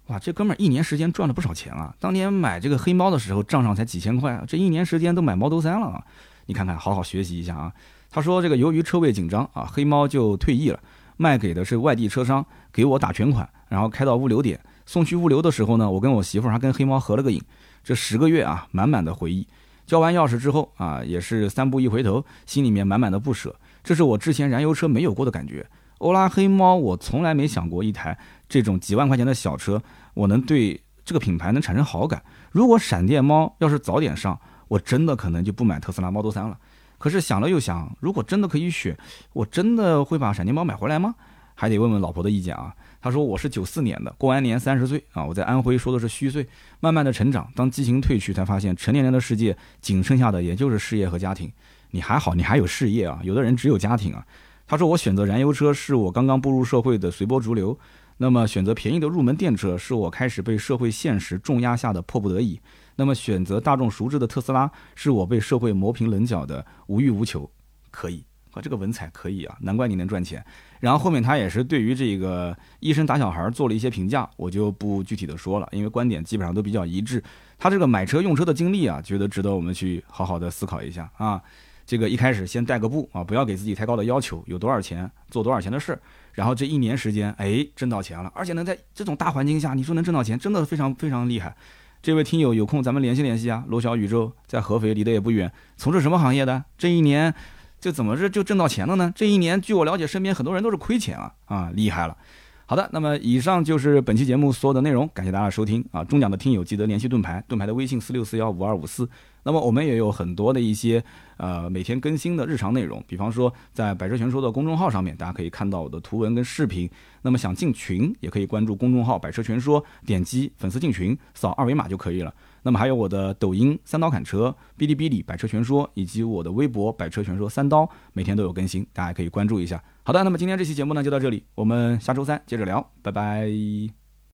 A: 哇，这哥们儿一年时间赚了不少钱啊！当年买这个黑猫的时候，账上才几千块啊，这一年时间都买 Model 三了啊！你看看，好好学习一下啊。他说这个由于车位紧张啊，黑猫就退役了，卖给的是外地车商，给我打全款，然后开到物流点送去物流的时候呢，我跟我媳妇还跟黑猫合了个影。这十个月啊，满满的回忆。交完钥匙之后啊，也是三步一回头，心里面满满的不舍。这是我之前燃油车没有过的感觉。欧拉黑猫，我从来没想过一台这种几万块钱的小车，我能对这个品牌能产生好感。如果闪电猫要是早点上，我真的可能就不买特斯拉 Model 3了。可是想了又想，如果真的可以选，我真的会把闪电猫买回来吗？还得问问老婆的意见啊。他说我是九四年的，过完年三十岁啊，我在安徽说的是虚岁，慢慢的成长，当激情褪去，才发现成年人的世界仅剩下的也就是事业和家庭。你还好，你还有事业啊，有的人只有家庭啊。他说我选择燃油车是我刚刚步入社会的随波逐流，那么选择便宜的入门电车是我开始被社会现实重压下的迫不得已，那么选择大众熟知的特斯拉是我被社会磨平棱角的无欲无求。可以，啊，这个文采可以啊，难怪你能赚钱。然后后面他也是对于这个医生打小孩做了一些评价，我就不具体的说了，因为观点基本上都比较一致。他这个买车用车的经历啊，觉得值得我们去好好的思考一下啊。这个一开始先带个步啊，不要给自己太高的要求，有多少钱做多少钱的事儿。然后这一年时间，哎，挣到钱了，而且能在这种大环境下，你说能挣到钱，真的非常非常厉害。这位听友有空咱们联系联系啊，罗小宇宙在合肥离得也不远，从事什么行业的？这一年。这怎么是就挣到钱了呢？这一年，据我了解，身边很多人都是亏钱啊啊，厉害了。好的，那么以上就是本期节目所有的内容，感谢大家收听啊。中奖的听友记得联系盾牌，盾牌的微信四六四幺五二五四。那么我们也有很多的一些呃每天更新的日常内容，比方说在百车全说的公众号上面，大家可以看到我的图文跟视频。那么想进群，也可以关注公众号百车全说，点击粉丝进群，扫二维码就可以了。那么还有我的抖音三刀砍车、哔哩哔哩百车全说，以及我的微博百车全说三刀，每天都有更新，大家可以关注一下。好的，那么今天这期节目呢就到这里，我们下周三接着聊，拜拜。